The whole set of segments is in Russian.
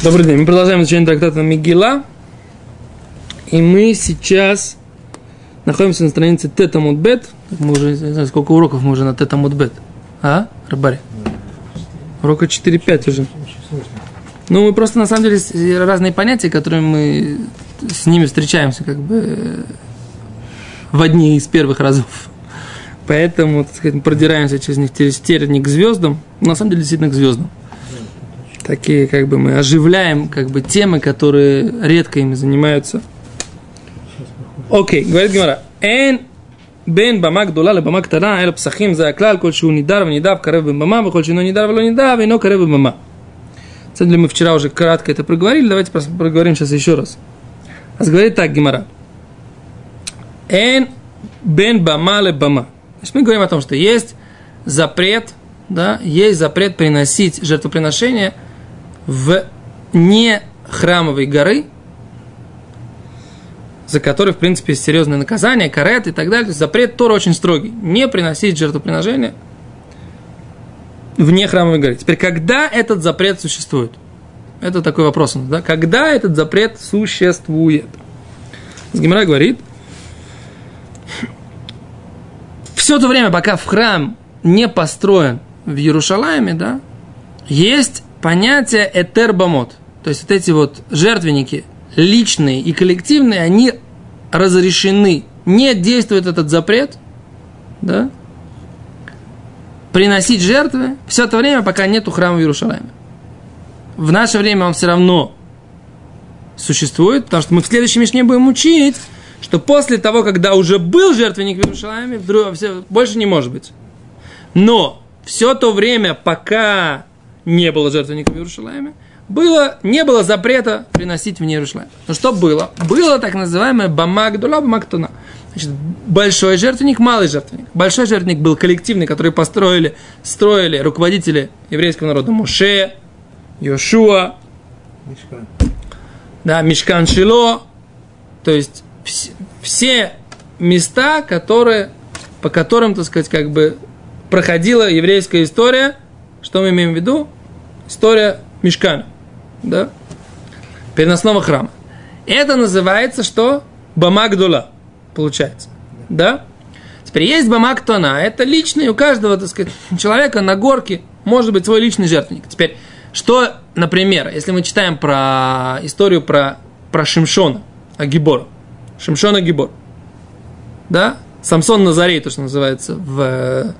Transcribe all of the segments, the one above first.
Добрый день. Мы продолжаем изучение трактата Мигила. И мы сейчас находимся на странице Тета Мудбет. Мы уже, не знаю, сколько уроков мы уже на Тета Мудбет. А, Рабари? Урока 4-5 уже. Ну, мы просто, на самом деле, разные понятия, которые мы с ними встречаемся, как бы, в одни из первых разов. Поэтому, так сказать, продираемся через них, через терни к звездам. На самом деле, действительно, к звездам такие, как бы мы оживляем, как бы темы, которые редко ими занимаются. Окей, okay, говорит Гимара. Эн בין במה גדולה לבמה קטנה, אלא פסחים זה הכלל, כל שהוא נידר ונידב קרב בבמה, וכל שאינו נידר ולא נידב, אינו קרב בבמה. На самом деле мы вчера уже кратко это проговорили, давайте просто проговорим сейчас еще раз. А говорит так Гимара. Эн бен бама ле бама. Значит, мы говорим о том, что есть запрет, да, есть запрет приносить жертвоприношение – в не храмовой горы, за который, в принципе, есть серьезное наказание, карет и так далее. То есть запрет Тора очень строгий. Не приносить жертвоприношения вне храмовой горы. Теперь, когда этот запрет существует? Это такой вопрос. Да? Когда этот запрет существует? Гимара говорит, все то время, пока в храм не построен в Иерушалайме, да, есть понятие этербамот. То есть вот эти вот жертвенники, личные и коллективные, они разрешены. Не действует этот запрет, да, приносить жертвы все это время, пока нету храма в Иерушалайме. В наше время он все равно существует, потому что мы в следующем Мишне будем учить, что после того, когда уже был жертвенник в Иерушалайме, вдруг все, больше не может быть. Но все то время, пока не было жертвенника в Иерушалайме, было, не было запрета приносить в Иерушалайм. Но что было? Было так называемое бамагдула бамактуна. Значит, большой жертвенник, малый жертвенник. Большой жертвенник был коллективный, который построили, строили руководители еврейского народа Моше, Йошуа, Мишкан. да, Мишкан Шило, то есть вс- все места, которые, по которым, так сказать, как бы проходила еврейская история, что мы имеем в виду? История Мешкана, да, переносного храма. Это называется что? Бамагдула, получается, да? Теперь есть Бамактона, это личный, у каждого, так сказать, человека на горке может быть свой личный жертвенник. Теперь, что, например, если мы читаем про историю про, про Шимшона, Агибора, Шимшона Гибор, да, Самсон Назарей, то, что называется в,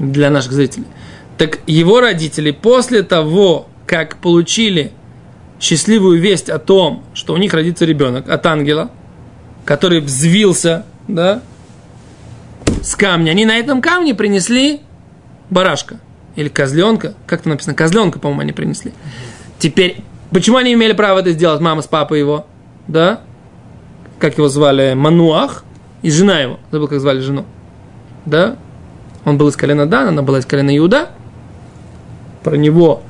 для наших зрителей – так его родители после того, как получили счастливую весть о том, что у них родится ребенок от ангела, который взвился, да, с камня, они на этом камне принесли барашка или козленка, как это написано, козленка, по-моему, они принесли. Теперь, почему они имели право это сделать, мама с папой его, да, как его звали, Мануах, и жена его, забыл, как звали жену, да, он был из колена Дана, она была из колена Иуда, про него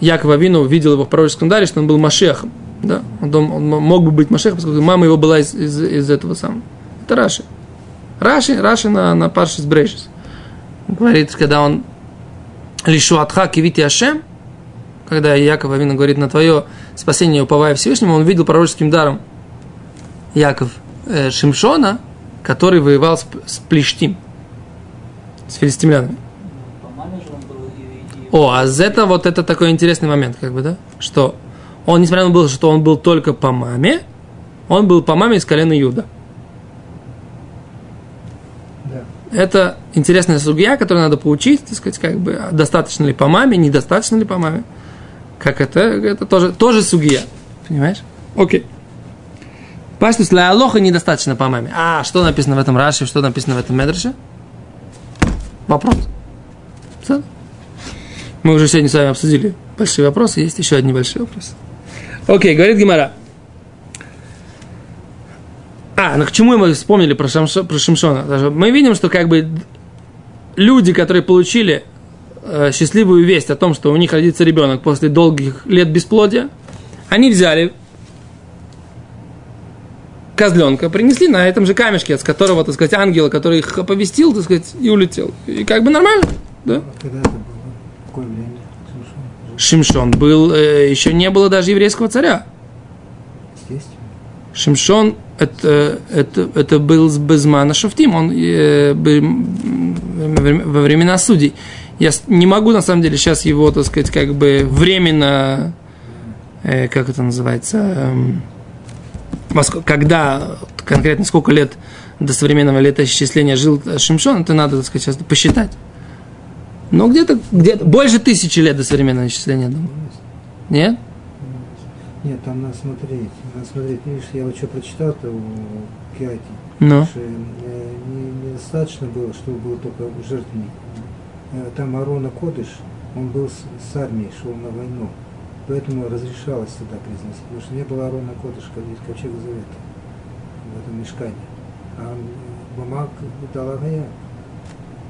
Яков Авину увидел его в пророческом даре, что он был Машехом. Да? Он, он мог бы быть Машехом, поскольку мама его была из, из, из этого самого. Это Раши. Раши, Раши на, на Паршис Брейшис. Говорит, когда он лишу атха кивити Ашем, когда Яков Авина говорит на твое спасение, уповая Всевышнему, он видел пророческим даром Яков э, Шимшона, который воевал с, с Плештим, с филистимлянами. О, а за это вот это такой интересный момент, как бы, да? Что он, несмотря на то, что он был только по маме, он был по маме из колена Юда. Да. Это интересная судья, которую надо поучить, так сказать, как бы, достаточно ли по маме, недостаточно ли по маме. Как это, это тоже, тоже судья. Понимаешь? Окей. Паштус для Алоха недостаточно по маме. А что написано в этом Раши, что написано в этом Медрше? Вопрос. Все. Мы уже сегодня с вами обсудили большие вопросы, есть еще одни большие вопросы. Окей, говорит Гимара. А, ну к чему мы вспомнили про, Шамшо, про Шимшона? Мы видим, что как бы люди, которые получили э, счастливую весть о том, что у них родится ребенок после долгих лет бесплодия, они взяли козленка, принесли на этом же камешке, с которого, так сказать, ангела, который их оповестил, так сказать, и улетел. И как бы нормально, да? Когда это было? Какое время? Шимшон был, э, еще не было даже еврейского царя. Естественно. Шимшон это, это, это был Безмана Шафтим, он э, был во времена судей. Я не могу, на самом деле, сейчас его, так сказать, как бы временно, э, как это называется, э, когда конкретно сколько лет до современного летоисчисления жил Шимшон, это надо, так сказать, сейчас посчитать. Но где-то где больше тысячи лет до современного исчисления, думаю. Нет? Нет, там надо смотреть. Надо смотреть. Видишь, я вот что прочитал-то у Киати. Ну. Что э, не, недостаточно было, чтобы был только жертвенник. Э, Там Арона Кодыш, он был с, с армией, шел на войну. Поэтому разрешалось туда произносить. Потому что не было Арона Кодыш, ковчег завета в этом мешкане. А бумаг дала Гая.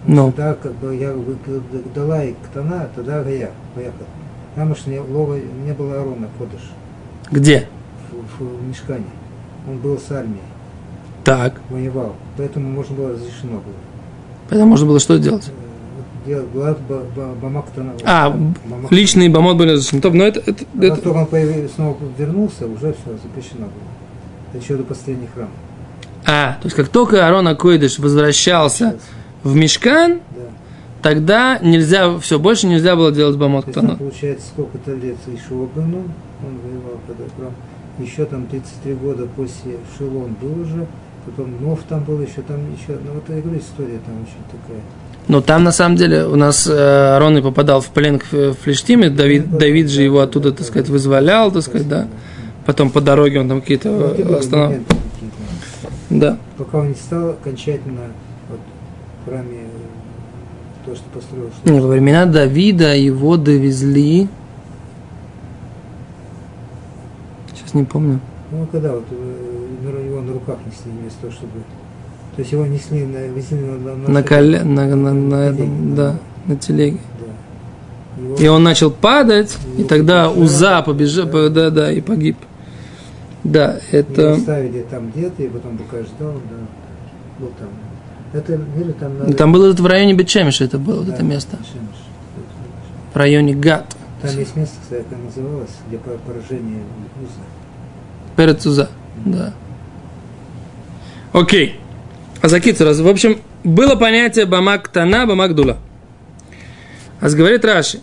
Ну. Тогда как бы я дала и ктана, тогда Гая поехал. Там уж не, лова, не было Арона Кодыш Где? в, в, в мешкане. Он был с армией, Так. воевал. Поэтому можно было разрешено было. Поэтому можно было что делать? Э, Делать была ба- ба- бамак ктана. А, Бамак. личный бамот были разрешены. Но это, это, А это- как только он появился, снова вернулся, уже все запрещено было. Это еще до последних храма. А, то есть как только Арон Акойдыш возвращался в Мешкан, Да. тогда нельзя, все, больше нельзя было делать бамот ктанот. получается, сколько-то лет Ишуа Бену, он воевал когда храм. Еще там 33 года после Шилон был уже, потом Нов там был еще, там еще, ну вот я говорю, история там очень такая. Но там, на самом деле, у нас э, Арон и попадал в плен к э, Флештиме, Давид, Давид же его оттуда, так сказать, вызволял, так сказать, да. Потом по дороге он там какие-то Ну, и э, были останов... моменты какие-то. Да. Пока он не стал окончательно в храме то, что построил. что- Не, во времена Давида его довезли... Сейчас не помню. Ну, когда вот э, его на руках несли вместо того, чтобы... То есть его несли, на, везли на... На, На, коле... на, на, на, на этом, да, на телеге. Да. Его- И он начал падать, и Его тогда побежал, Уза побежал, да. да, да, и погиб. Да, Его это... оставили там где-то, и потом пока ждал, да. Вот там. Это, или там надо... Там было это в районе Бетчемиша, это было вот Да, это место. В районе Гат. Там есть место, кстати, как называлось, где по- поражение Уза. Перед Уза. Да. Окей. А закидывается раз. В общем, было понятие бамак тана, бамак дула. А говорит Раши.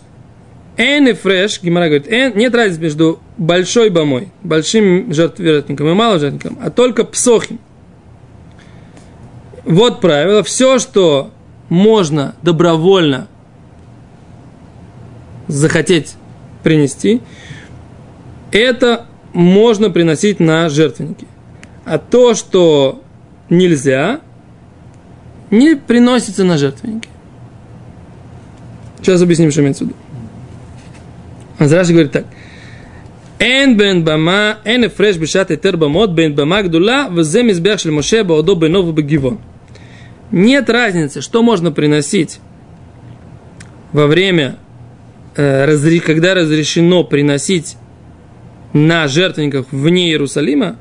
Эн и фреш, Гимара говорит, «Эн» нет разницы между большой бамой, большим жертвенником и малым жертвенником, а только псохим Вот правило, все, что можно добровольно захотеть принести, это можно приносить на жертвенники. А то, что нельзя, не приносится на жертвенники. Сейчас объясним, что имеется в виду. Азраши говорит так. אין בין במה, אין הפרש בשעת היתר במות בין бама гдула, וזה מזבח של משה בעודו בינו ובגבעון. Нет разницы, что можно приносить во время, э, когда разрешено приносить на жертвенниках вне Иерусалима,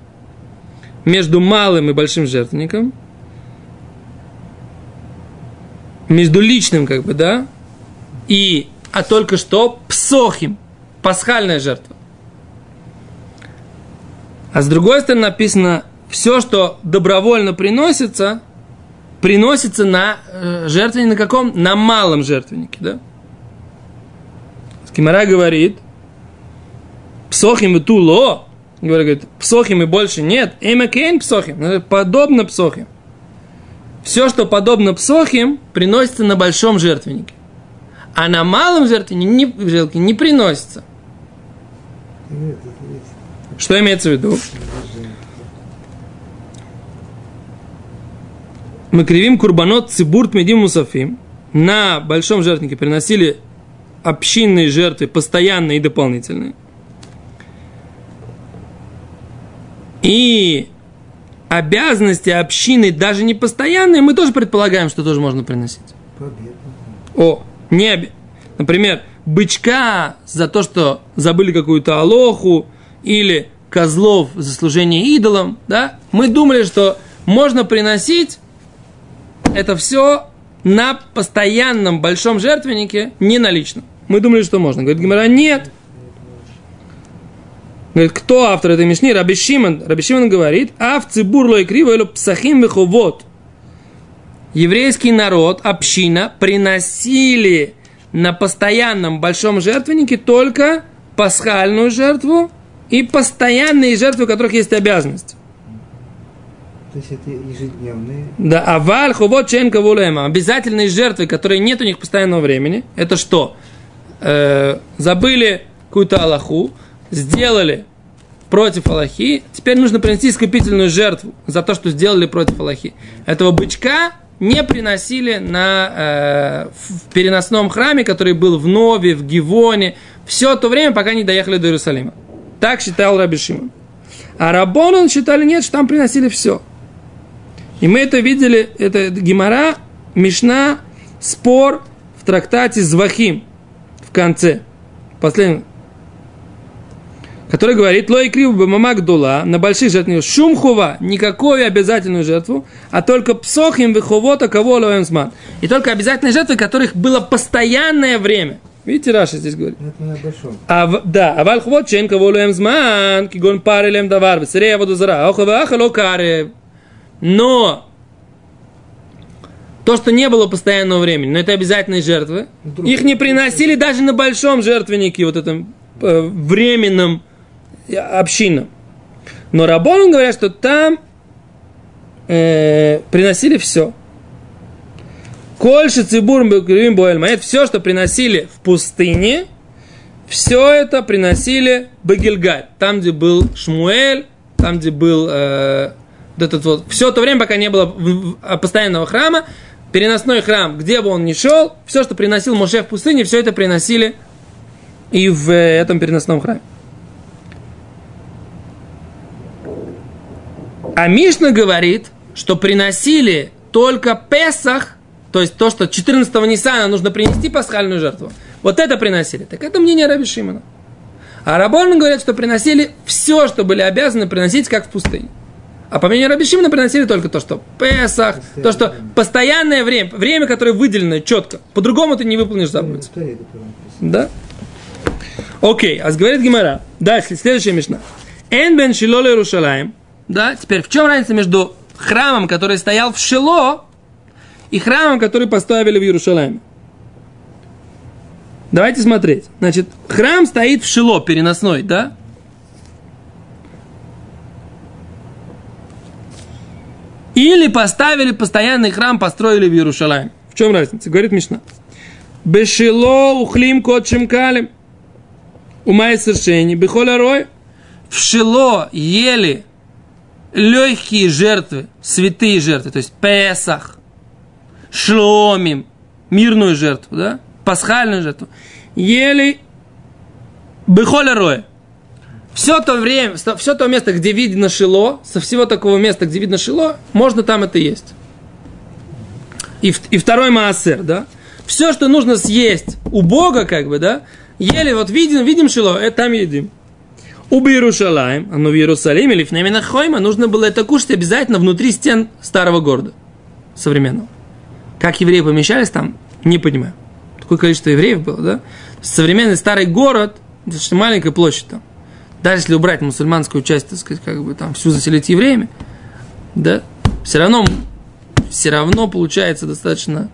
между малым и большим жертвенником, между личным, как бы, да, и, а только что псохим, пасхальная жертва. А с другой стороны написано, все, что добровольно приносится, приносится на э, жертвеннике на каком? На малом жертвеннике, да? Скимара говорит, псохим и туло, говорит, псохим и больше нет, эмакейн псохим, ну, подобно псохим. Все, что подобно псохим, приносится на большом жертвеннике. А на малом жертвеннике не, жертвеннике не приносится. Что имеется в виду? поражение. Мы кривим курбанот цибурт медим мусафим. На большом жертвеннике приносили общинные жертвы, постоянные и дополнительные. И обязанности общины, даже не постоянные, мы тоже предполагаем, что тоже можно приносить. Победа. О, не обе- Например, бычка за то, что забыли какую-то алоху, или козлов за служение идолам, да? Мы думали, что можно приносить это все на постоянном большом жертвеннике, не на личном. Мы думали, что можно. Говорит Гимара, нет. Говорит, кто автор этой Мишни? Раби Шимон. Раби Шимон говорит, а в цибурло и криво или псахим виховод. Еврейский народ, община, приносили на постоянном большом жертвеннике только пасхальную жертву и постоянные жертвы, у которых есть обязанность. То есть это ежедневные. Да, а валь хувот ченка вулема. Обязательные жертвы, которые нет у них постоянного времени. Это что? Э, забыли какую-то Аллаху, сделали против Аллахи, теперь нужно принести скопительную жертву за то, что сделали против Аллахи. Этого бычка не приносили на, э, в переносном храме, который был в Нове, в Гивоне, все то время, пока не доехали до Иерусалима. Так считал Раби Шимон. А Рабонан считали нет, что там приносили все. И мы это видели, это Гимара, Мишна, спор в трактате Звахим в конце. Последний. Который говорит, лой крив бы мамак дула, на больших жертвах шумхува, никакой обязательную жертву, а только псохим выховота кого лоемсман. И только обязательные жертвы, которых было постоянное время. Видите, Раша здесь говорит. А, в- да, а вальхвот чен кого лоемсман, кигон парелем давар, весерея воду зара, охова ахало каре. Но то, что не было постоянного времени, но это обязательные жертвы, Вдруг- их не приносили даже на большом жертвеннике, вот этом э, временном э, общинам. Но Рабон говорят, что там э, приносили все. Кольше цибур это все, что приносили в пустыне, все это приносили Багильгаль, там, где был Шмуэль, там, где был э, этот вот, все то время, пока не было в- постоянного храма, переносной храм, где бы он ни шел, все, что приносил Моше в пустыне, все это приносили и в э, этом переносном храме. А Мишна говорит, что приносили только Песах, то есть то, что 14-го Ниссана нужно принести пасхальную жертву. Вот это приносили. Так это мнение Раби Шимона. А Рабон говорят, что приносили все, что были обязаны приносить, как в пустыне. А по мнению Раби Шимона приносили только то, что Песах, то, что постоянное время, время, которое выделено четко. По-другому ты не выполнишь заповедь. Да? Окей, а говорит Гимара. Дальше, следующая мишна. Эн бен Шило Иерушалаем. Да, теперь в чем разница между храмом, который стоял в Шило, и храмом, который поставили в Иерушалайме? Давайте смотреть. Значит, храм стоит в Шило, переносной, да? Или поставили постоянный храм, построили в Иерушалайме. В чем разница? Говорит Мишна. Бешило ухлим кот шимкалем. Умай совершение. Бехоля рой. В Шило ели легкие жертвы, святые жертвы, то есть Песах, Шломим, мирную жертву, да, пасхальную жертву, ели Бехоля роя. Все то время, все то место, где видно Шило, со всего такого места, где видно Шило, можно там это есть. И, и второй маасер, да. Все, что нужно съесть у Бога, как бы, да, ели, вот видим, видим Шило, это там едим. У Иерушалаем, оно в Иерусалиме или в Хойма, нужно было это кушать обязательно внутри стен старого города, современного. Как евреи помещались там, не понимаю. Такое количество евреев было, да? Современный старый город, достаточно маленькая площадь там. Даже если убрать мусульманскую часть, так сказать, как бы там всю заселить евреями, да, все равно, все равно получается достаточно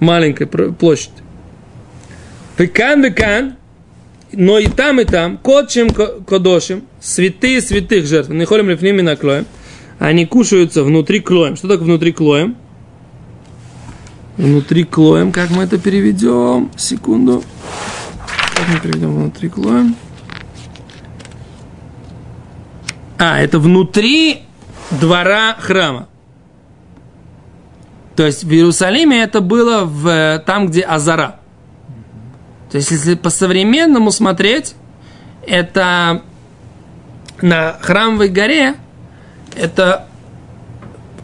маленькая площадь. Векан, векан, но и там, и там, кодчим ко- кодошим, святые святых жертв, не холим лифними на клоем, они кушаются внутри клоем. Что такое внутри клоем? Внутри клоем, как мы это переведем? Секунду. Как мы переведем внутри клоем? А, это внутри двора храма. То есть в Иерусалиме это было в, э, там, где Азара. То есть, если по-современному смотреть, это на Храмовой горе, это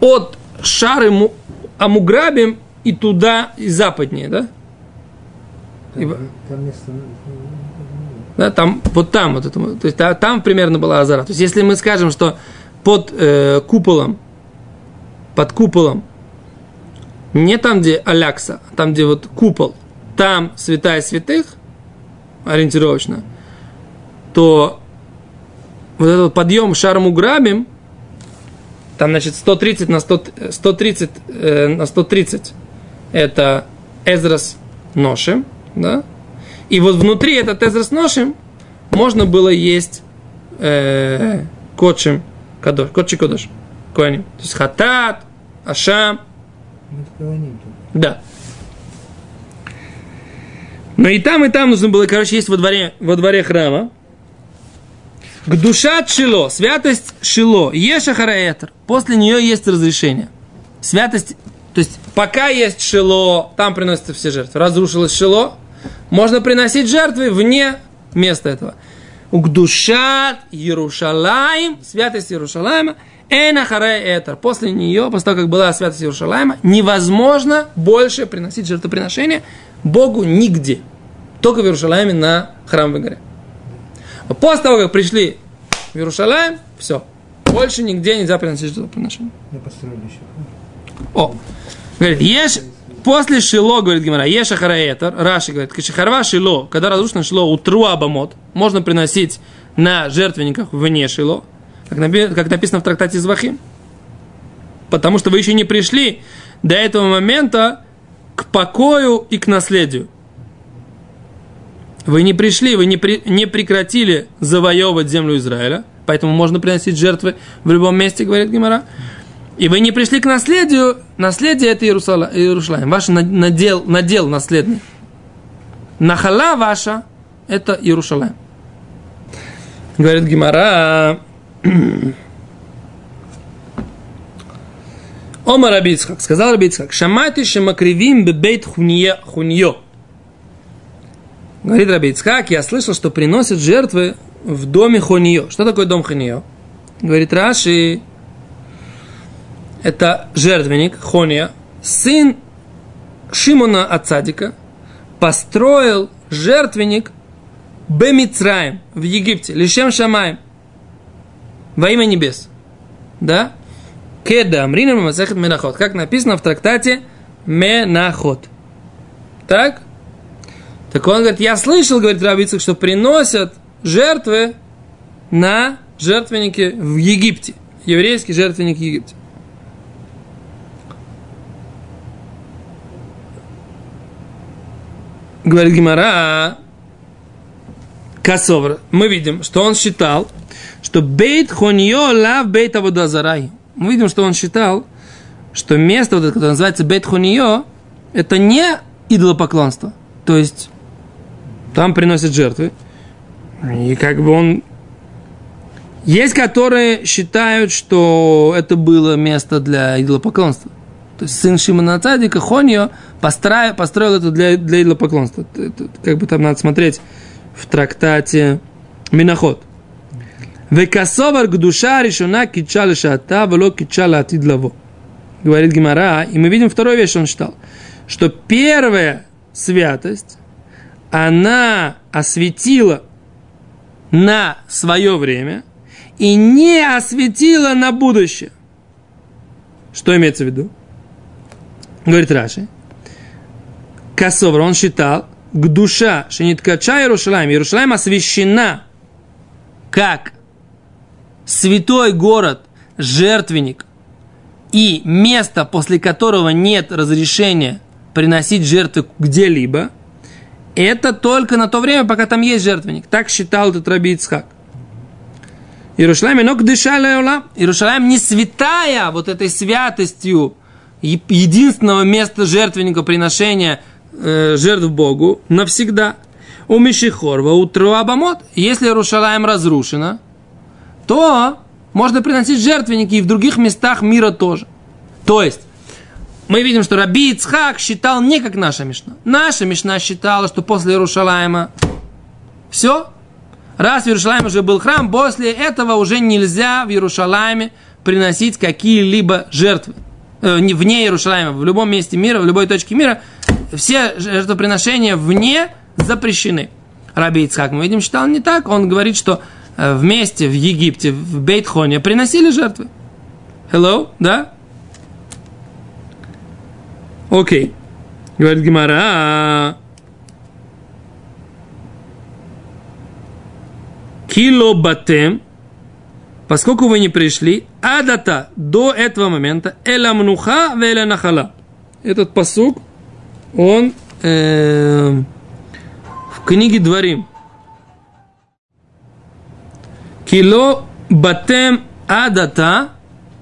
от Шары Му- Амуграбим и туда, и западнее, да? И в- Там, там место... да, там, вот там, вот это, то есть та- там примерно была Азара. То есть, если мы скажем, что под э, куполом, под куполом, не там, где Алякса, а там, где вот купол, там святая святых, ориентировочно, то вот этот подъем шарму грабим, там, значит, 130 на 100, 130 э, на 130 это Эзрас Ношим, да? И вот внутри этот Эзрас Ношим можно было есть э, Котшим Кадош, Котши Кодош, Коаним. То есть Хатат, Ашам. Да. Но и там, и там нужно было, короче, есть во дворе, во дворе храма. К душа Шило, святость Шило, Ешахараэтер. После нее есть разрешение. Святость, то есть пока есть Шило, там приносятся все жертвы. Разрушилось Шило, можно приносить жертвы вне места этого. Угдушат Иерушалаем, святость Иерушалайма, Энахаре Этер. После нее, после того, как была святость Иерушалайма, невозможно больше приносить жертвоприношения Богу нигде. Только в Иерушалайме на храмовой горе. После того, как пришли в Иерушалайм, все. Больше нигде нельзя приносить жертвоприношения. О, говорит, ешь, после Шило, говорит Гимара, ешь Ахараэтер, Раши говорит, Кашихарва Шило, когда разрушено Шило, утру Абамот, можно приносить на жертвенниках вне Шило, как, написано в трактате Звахим. Потому что вы еще не пришли до этого момента к покою и к наследию. Вы не пришли, вы не, при, не прекратили завоевывать землю Израиля, поэтому можно приносить жертвы в любом месте, говорит Гимара. И вы не пришли к наследию, наследие это Иерусалим, ваш надел, надел наследный. Нахала ваша это Иерусалим. Говорит Гимара, Ома Рабицхак, сказал Рабицхак, шамати шамакривим бебейт хунье. Говорит Рабицхак, я слышал, что приносят жертвы в доме хунье. Что такое дом хунье? Говорит Раши, это жертвенник Хония, сын Шимона Ацадика, построил жертвенник Бемицраем в Египте, Лишем Шамаем, во имя небес. Да? Кеда Амрина Масахет Менахот. Как написано в трактате Менахот. Так? Так он говорит, я слышал, говорит Рабицах, что приносят жертвы на жертвенники в Египте. Еврейский жертвенник в Египте. Говорит Гимара, Касовра, мы видим, что он считал, что бейт хоньо лав бейт аводазарай мы видим, что он считал, что место, вот это, которое называется Бет Хонио, это не идолопоклонство. То есть там приносят жертвы. И как бы он... Есть, которые считают, что это было место для идолопоклонства. То есть сын Шимона Цадика, Хонио, построил, построил это для, для идолопоклонства. Это, как бы там надо смотреть в трактате Миноход. Векасовар к душа решена кича шата, вело кича латид лаво. Говорит Гимара, и мы видим вторую вещь, он считал, что первая святость, она осветила на свое время и не осветила на будущее. Что имеется в виду? Говорит Раши. Косовр, он считал, к душа, шениткача Иерушалаем, Иерушалаем освящена как святой город, жертвенник и место, после которого нет разрешения приносить жертвы где-либо, это только на то время, пока там есть жертвенник. Так считал этот Раби Ицхак. Иерушалайм, но дышали Иерушалайм не святая вот этой святостью единственного места жертвенника приношения э, жертв Богу навсегда. У Мишихорва, у Труабамот, если Иерушалайм разрушена, то можно приносить жертвенники и в других местах мира тоже. То есть, мы видим, что Раби Ицхак считал не как наша Мишна. Наша Мишна считала, что после Иерушалайма все. Раз в Иерушалайме уже был храм, после этого уже нельзя в Иерушалайме приносить какие-либо жертвы. Э, вне Иерушалайма, в любом месте мира, в любой точке мира, все жертвоприношения вне запрещены. Раби Ицхак, мы видим, считал не так. Он говорит, что Э, вместе в Египте, в Бейтхоне, приносили жертвы. Hello, да? Окей. Okay. Говорит Гимара. Кило батем, поскольку вы не пришли, адата до этого момента, эла мнуха веля нахала. Этот посук, он э, в книге Дворим. Кило батем адата,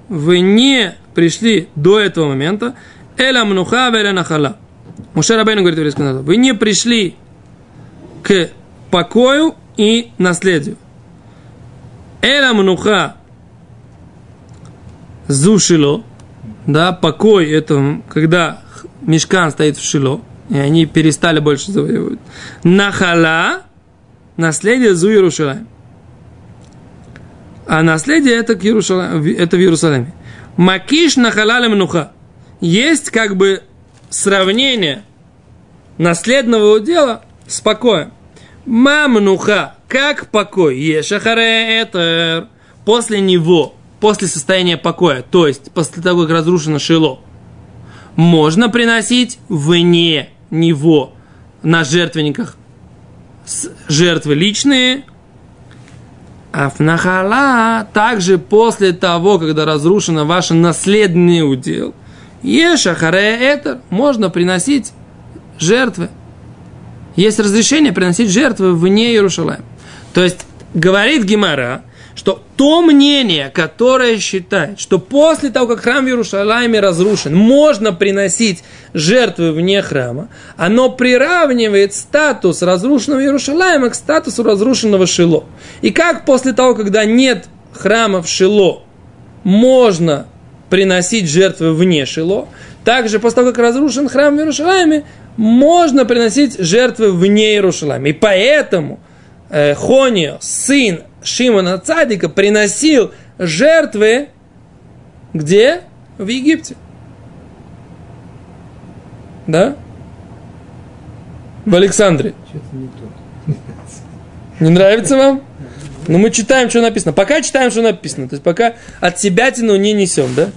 вы не пришли до этого момента, эла мнуха веля нахала. Муше Рабейну говорит вы не пришли к покою и наследию. Эла мнуха зушило, да, покой это когда мешкан стоит в шило, и они перестали больше завоевывать. Нахала, наследие зу Иерушалаем. А наследие это, к Иерушалаем, это в Иерусалиме. Макиш нахалалем нуха. Есть как бы сравнение наследного удела с покоем. Мамнуха, как покой, ешахаре это после него, после состояния покоя, то есть после того, как разрушено шило, можно приносить вне него на жертвенниках жертвы личные, а в нахала также после того, когда разрушено ваше наследный удел, ешахаре это можно приносить жертвы. Есть разрешение приносить жертвы вне Иерушалаем. То есть, говорит Гимара, что то мнение, которое считает, что после того, как храм в Иерушалайме разрушен, можно приносить жертвы вне храма, оно приравнивает статус разрушенного Иерушалайма к статусу разрушенного Шило. И как после того, когда нет храма в Шило, можно приносить жертвы вне Шило, также после того, как разрушен храм в Иерушалайме, можно приносить жертвы вне Иерушалайма. И поэтому э, Хонио, сын Шимона Цадика, приносил жертвы где? В Египте. Да? В Александре. Не, нравится вам? Ну, мы читаем, что написано. Пока читаем, что написано. То есть, пока от себя тяну не несем, да?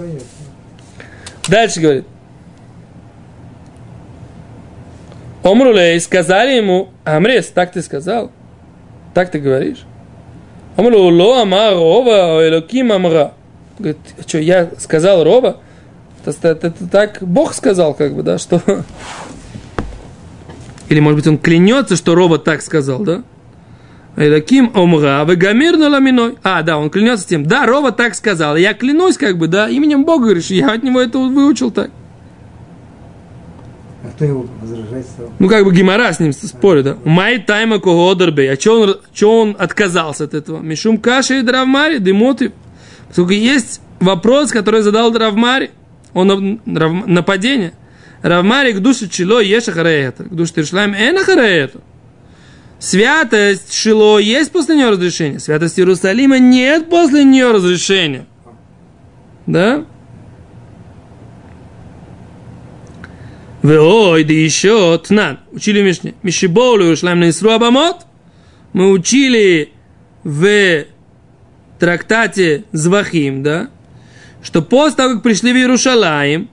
Дальше говорит. Омрулей сказали ему, Амрес, так ты сказал? Так ты говоришь? Омру ло амар рова, элоким амра. Говорит, что, я сказал рова? Это, это, это так Бог сказал, как бы, да, что... Или, может быть, он клянется, что робот так сказал, да? Элаким омра, вы гамир ламиной. А, да, он клянется тем. Да, робот так сказал. Я клянусь, как бы, да, именем Бога, говоришь, я от него это выучил так. Кто его возражает стал? Ну, как бы Гимара с ним спорит, да? Май тайма когодербей. А что он, что он отказался от этого? Мишум каши и дравмари, демотив. Поскольку есть вопрос, который задал Дравмари. Он нападение. Равмари к душе чило еша хареета. К душе тиршлаем эна хареета. Святость Шило есть после нее разрешение. Святость Иерусалима нет после нее разрешения. Да? Веой, да еще тнан. Учили в Мишне. Мишиболу Иерушалаем на Исру Абамот. Мы учили в трактате Звахим, да, что после того, как пришли в Иерушалаем,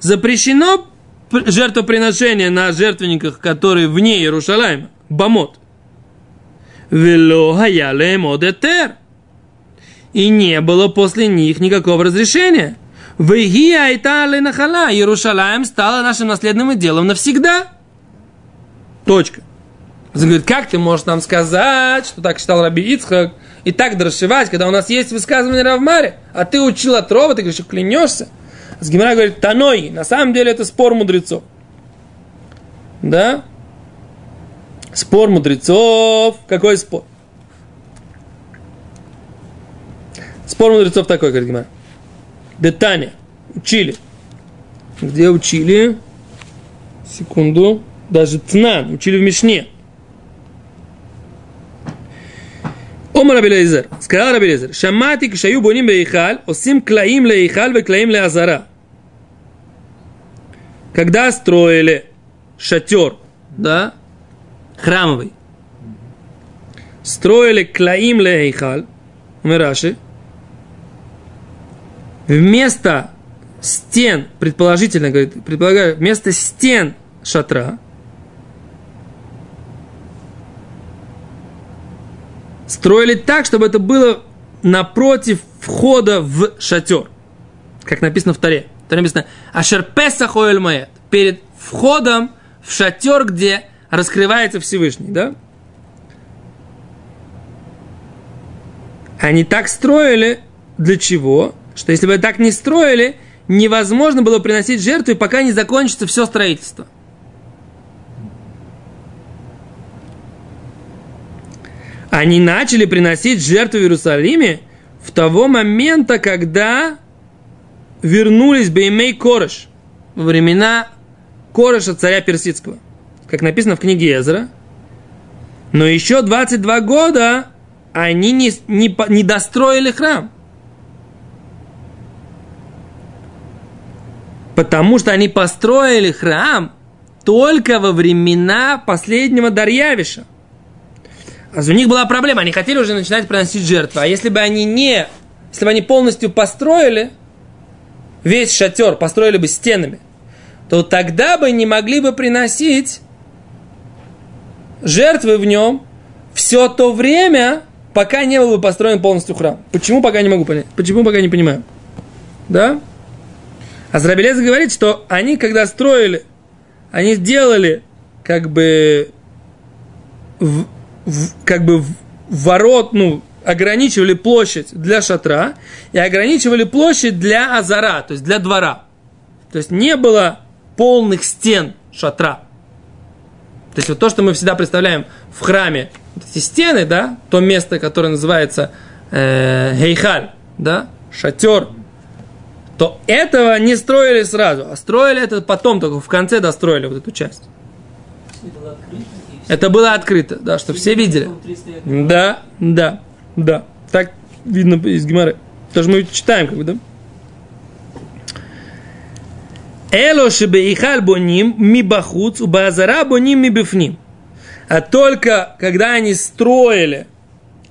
запрещено жертвоприношение на жертвенниках, которые вне Иерушалайма, бамот. И не было после них никакого разрешения. Веги айтали нахала. Иерушалаем стала нашим наследным делом навсегда. Точка. Он говорит, как ты можешь нам сказать, что так считал Раби Ицхак, и так драшивать, когда у нас есть высказывание Равмаре, а ты учил от Рова, ты говоришь, клянешься. С Гимара говорит, Таной, на самом деле это спор мудрецов. Да? Спор мудрецов. Какой спор? Спор мудрецов такой, говорит Гимара. Детания. Учили. Где учили? Секунду. Даже Тнан. Учили в Мишне. Омар Рабелезер. Сказал Рабелезер. Шамати кшаю боним бейхал, осим клаим лейхал ве клаим леазара. Когда строили шатер, да, храмовый, строили клаим лейхал, Раши, вместо стен, предположительно, говорит, предполагаю, вместо стен шатра, строили так, чтобы это было напротив входа в шатер. Как написано в Таре. Там написано «Ашер Песах Маэт». Перед входом в шатер, где раскрывается Всевышний, да? Они так строили, для чего? Что если бы так не строили, невозможно было приносить жертвы, пока не закончится все строительство. Они начали приносить жертвы в Иерусалиме в того момента, когда вернулись Беймей Кореш, во времена Кореша, царя персидского, как написано в книге Эзра. Но еще 22 года они не, не, не достроили храм. Потому что они построили храм только во времена последнего Дарьявиша. А у них была проблема, они хотели уже начинать приносить жертвы. А если бы они не, если бы они полностью построили весь шатер, построили бы стенами, то тогда бы не могли бы приносить жертвы в нем все то время, пока не был бы построен полностью храм. Почему пока не могу понять? Почему пока не понимаю? Да? А Зрабелец говорит, что они, когда строили, они сделали как бы в, в, как бы в, ворот, ну, ограничивали площадь для шатра и ограничивали площадь для азара, то есть для двора. То есть не было полных стен шатра. То есть вот то, что мы всегда представляем в храме, вот эти стены, да, то место, которое называется э, гейхаль, да, шатер, то этого не строили сразу, а строили это потом, только в конце достроили вот эту часть. Это было открыто, да, что все видели. Да, да, да. Так видно из Гимары. Тоже мы читаем, как бы, да? Эло шебеихаль боним ми бахуц, базара боним ми бифним. А только когда они строили,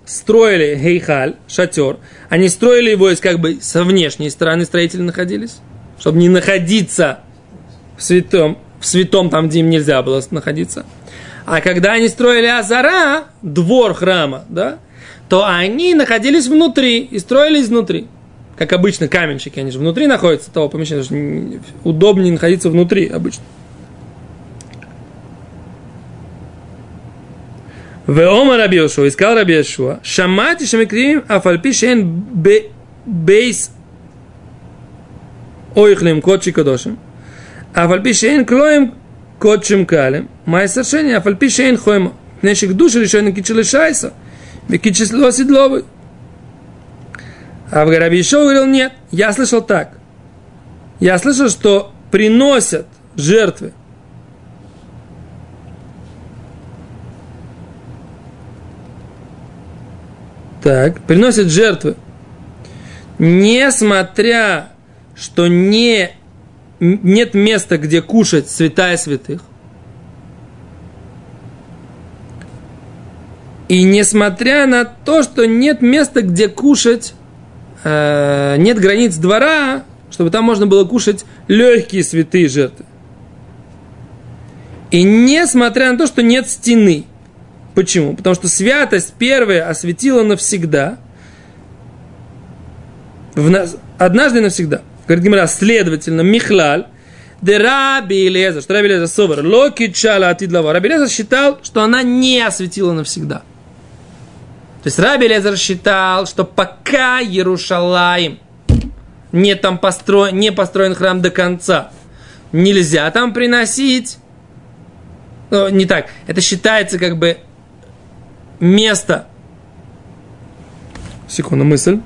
строили гейхаль, шатер, они строили его из как бы со внешней стороны строители находились, чтобы не находиться в святом, в святом там, где им нельзя было находиться. А когда они строили Азара, двор храма, да, то они находились внутри и строили изнутри как обычно, каменщики, они же внутри находятся того помещения, удобнее находиться внутри обычно. Веома Раби Йошуа, и сказал Раби Йошуа, шамати шамикрим афальпи шен бейс ойхлим кодши кадошим, афальпи шен клоем кодшим калем, май саршени афальпи шен хоем нешек души решен кичили шайса, векичисло седловый. А в Раби Йошуа говорил, нет, я слышал так. Я слышал, что приносят жертвы Так, приносят жертвы. Несмотря, что не, нет места, где кушать святая святых. И несмотря на то, что нет места, где кушать э, нет границ двора, чтобы там можно было кушать легкие святые жертвы. И несмотря на то, что нет стены. Почему? Потому что святость первая осветила навсегда. В нас, однажды навсегда. Говорит Гимара, следовательно, Михлаль, де Раби Лезер, что Раби Лезер Собор, Локи Чала Атидлава. Раби Лезер считал, что она не осветила навсегда. То есть Раби Лезер считал, что пока Иерушалаем не, там построен, не построен храм до конца, нельзя там приносить. Ну, не так. Это считается как бы место. Секунду, мысль.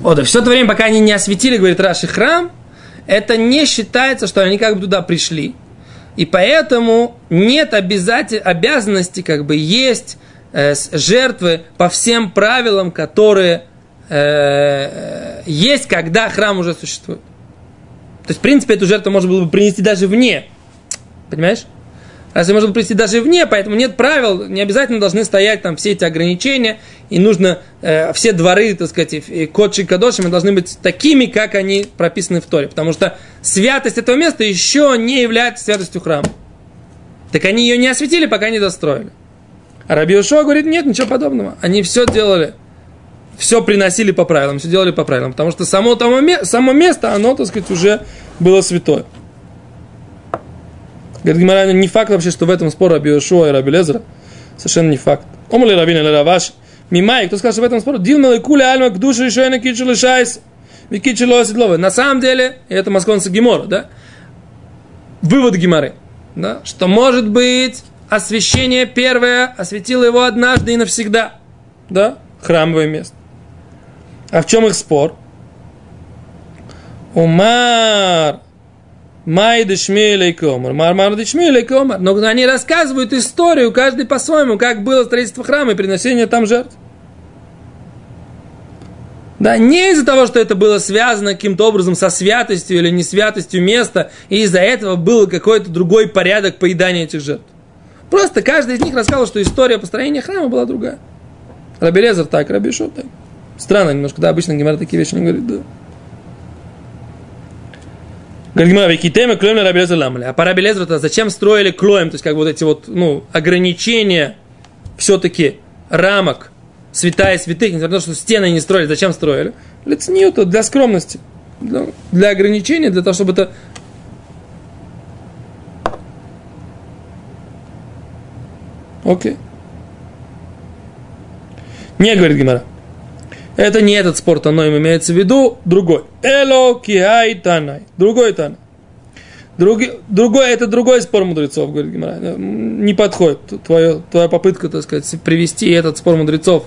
Вот, и все это время, пока они не осветили, говорит Раши, храм, это не считается, что они как бы туда пришли. И поэтому нет обязатель, обязанности как бы есть э, жертвы по всем правилам, которые э, есть, когда храм уже существует. То есть, в принципе, эту жертву можно было бы принести даже вне. Понимаешь? Разве можно принести даже вне, поэтому нет правил, не обязательно должны стоять там все эти ограничения и нужно э, все дворы, так сказать, и кодши и кадошами должны быть такими, как они прописаны в Торе. Потому что святость этого места еще не является святостью храма. Так они ее не осветили, пока не достроили. А Раби Ушо говорит, нет, ничего подобного. Они все делали, все приносили по правилам, все делали по правилам. Потому что само, само, само место, оно, так сказать, уже было святое. Говорит Гимара, не факт вообще, что в этом спор Раби Ушо и Раби Лезера. Совершенно не факт. Омали Равин или Раваш. Мимай, кто скажет, что в этом споре, Дилма Куля Альма к душе еще и на кичу шайс. Викичи Лоасидлова. На самом деле, это московский Гимора, да? Вывод Гимары да, что может быть освящение первое осветило его однажды и навсегда, да, храмовое место. А в чем их спор? Умар, Май дешмилей комар, мармар дешмилей комар. Но они рассказывают историю, каждый по-своему, как было строительство храма и приношение там жертв. Да, не из-за того, что это было связано каким-то образом со святостью или не святостью места, и из-за этого был какой-то другой порядок поедания этих жертв. Просто каждый из них рассказал, что история построения храма была другая. Раби Лезер так, Раби Шо так. Странно немножко, да, обычно Гимара такие вещи не говорит, да. Гимара, Викитема, клоем на Раби Лезер ламали. А по Раби Лезеру -то зачем строили клоем, то есть как вот эти вот, ну, ограничения все-таки рамок святая святых, несмотря на то, что стены не строили, зачем строили? Для цниюта, для скромности, для, для ограничения, для того, чтобы это Окей. Не, говорит Гимара. Это не этот спор Таноим имеется в виду, другой. Эло киай танай. Другой танай. Другой, другой, это другой спор мудрецов, говорит Гимара. Не подходит твоя, твоя попытка, так сказать, привести этот спор мудрецов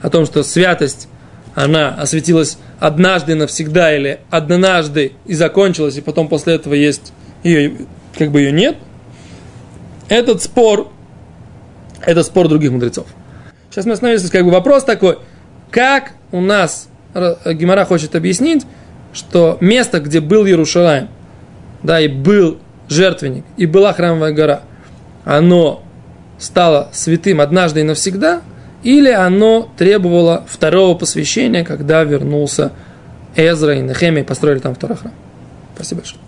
о том, что святость, она осветилась однажды навсегда или однажды и закончилась, и потом после этого есть ее, как бы ее нет. Этот спор, это спор других мудрецов. Сейчас мы остановимся, как бы вопрос такой, как у нас Гимара хочет объяснить, что место, где был Иерушалаем, да, и был жертвенник, и была храмовая гора, оно стало святым однажды и навсегда, или оно требовало второго посвящения, когда вернулся Эзра и Нехемия и построили там второй храм. Спасибо большое.